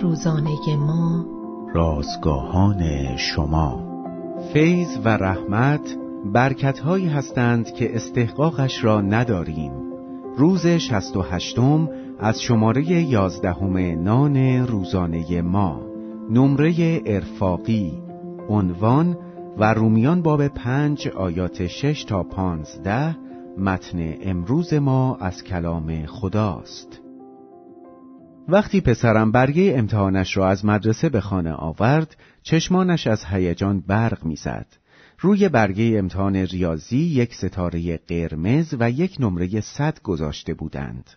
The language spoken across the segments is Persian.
روزانه ما. رازگاهان شما. فیض و رحمت برکتهایی هستند که استحقاقش را نداریم. روز شست و هشتم از شماره یازدهم نان روزانه ما. نمره ارفاقی. عنوان و رومیان باب پنج آیات شش تا پانزده متن امروز ما از کلام خداست. وقتی پسرم برگه امتحانش را از مدرسه به خانه آورد چشمانش از هیجان برق می‌زد. روی برگه امتحان ریاضی یک ستاره قرمز و یک نمره صد گذاشته بودند.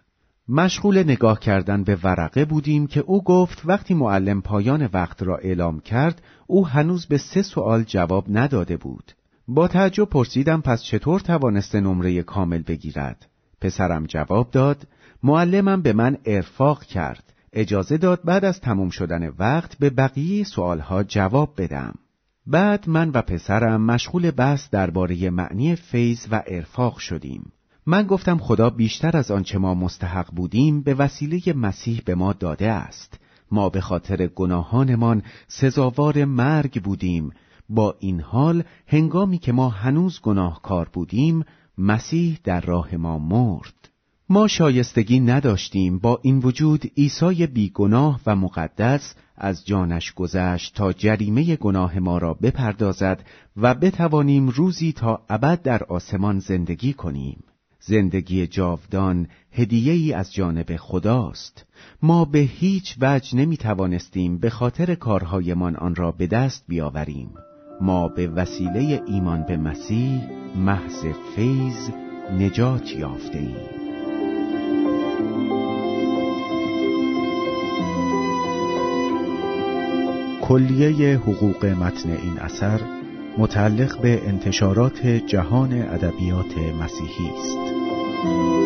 مشغول نگاه کردن به ورقه بودیم که او گفت وقتی معلم پایان وقت را اعلام کرد او هنوز به سه سوال جواب نداده بود. با تعجب پرسیدم پس چطور توانسته نمره کامل بگیرد؟ پسرم جواب داد معلمم به من ارفاق کرد. اجازه داد بعد از تموم شدن وقت به بقیه سوالها جواب بدم. بعد من و پسرم مشغول بحث درباره معنی فیض و ارفاق شدیم. من گفتم خدا بیشتر از آنچه ما مستحق بودیم به وسیله مسیح به ما داده است. ما به خاطر گناهانمان سزاوار مرگ بودیم. با این حال هنگامی که ما هنوز گناهکار بودیم مسیح در راه ما مرد. ما شایستگی نداشتیم با این وجود عیسی بیگناه و مقدس از جانش گذشت تا جریمه گناه ما را بپردازد و بتوانیم روزی تا ابد در آسمان زندگی کنیم. زندگی جاودان هدیه ای از جانب خداست. ما به هیچ وجه نمی توانستیم به خاطر کارهایمان آن را به دست بیاوریم. ما به وسیله ایمان به مسیح محض فیض نجات یافته ایم. کلیه حقوق متن این اثر متعلق به انتشارات جهان ادبیات مسیحی است.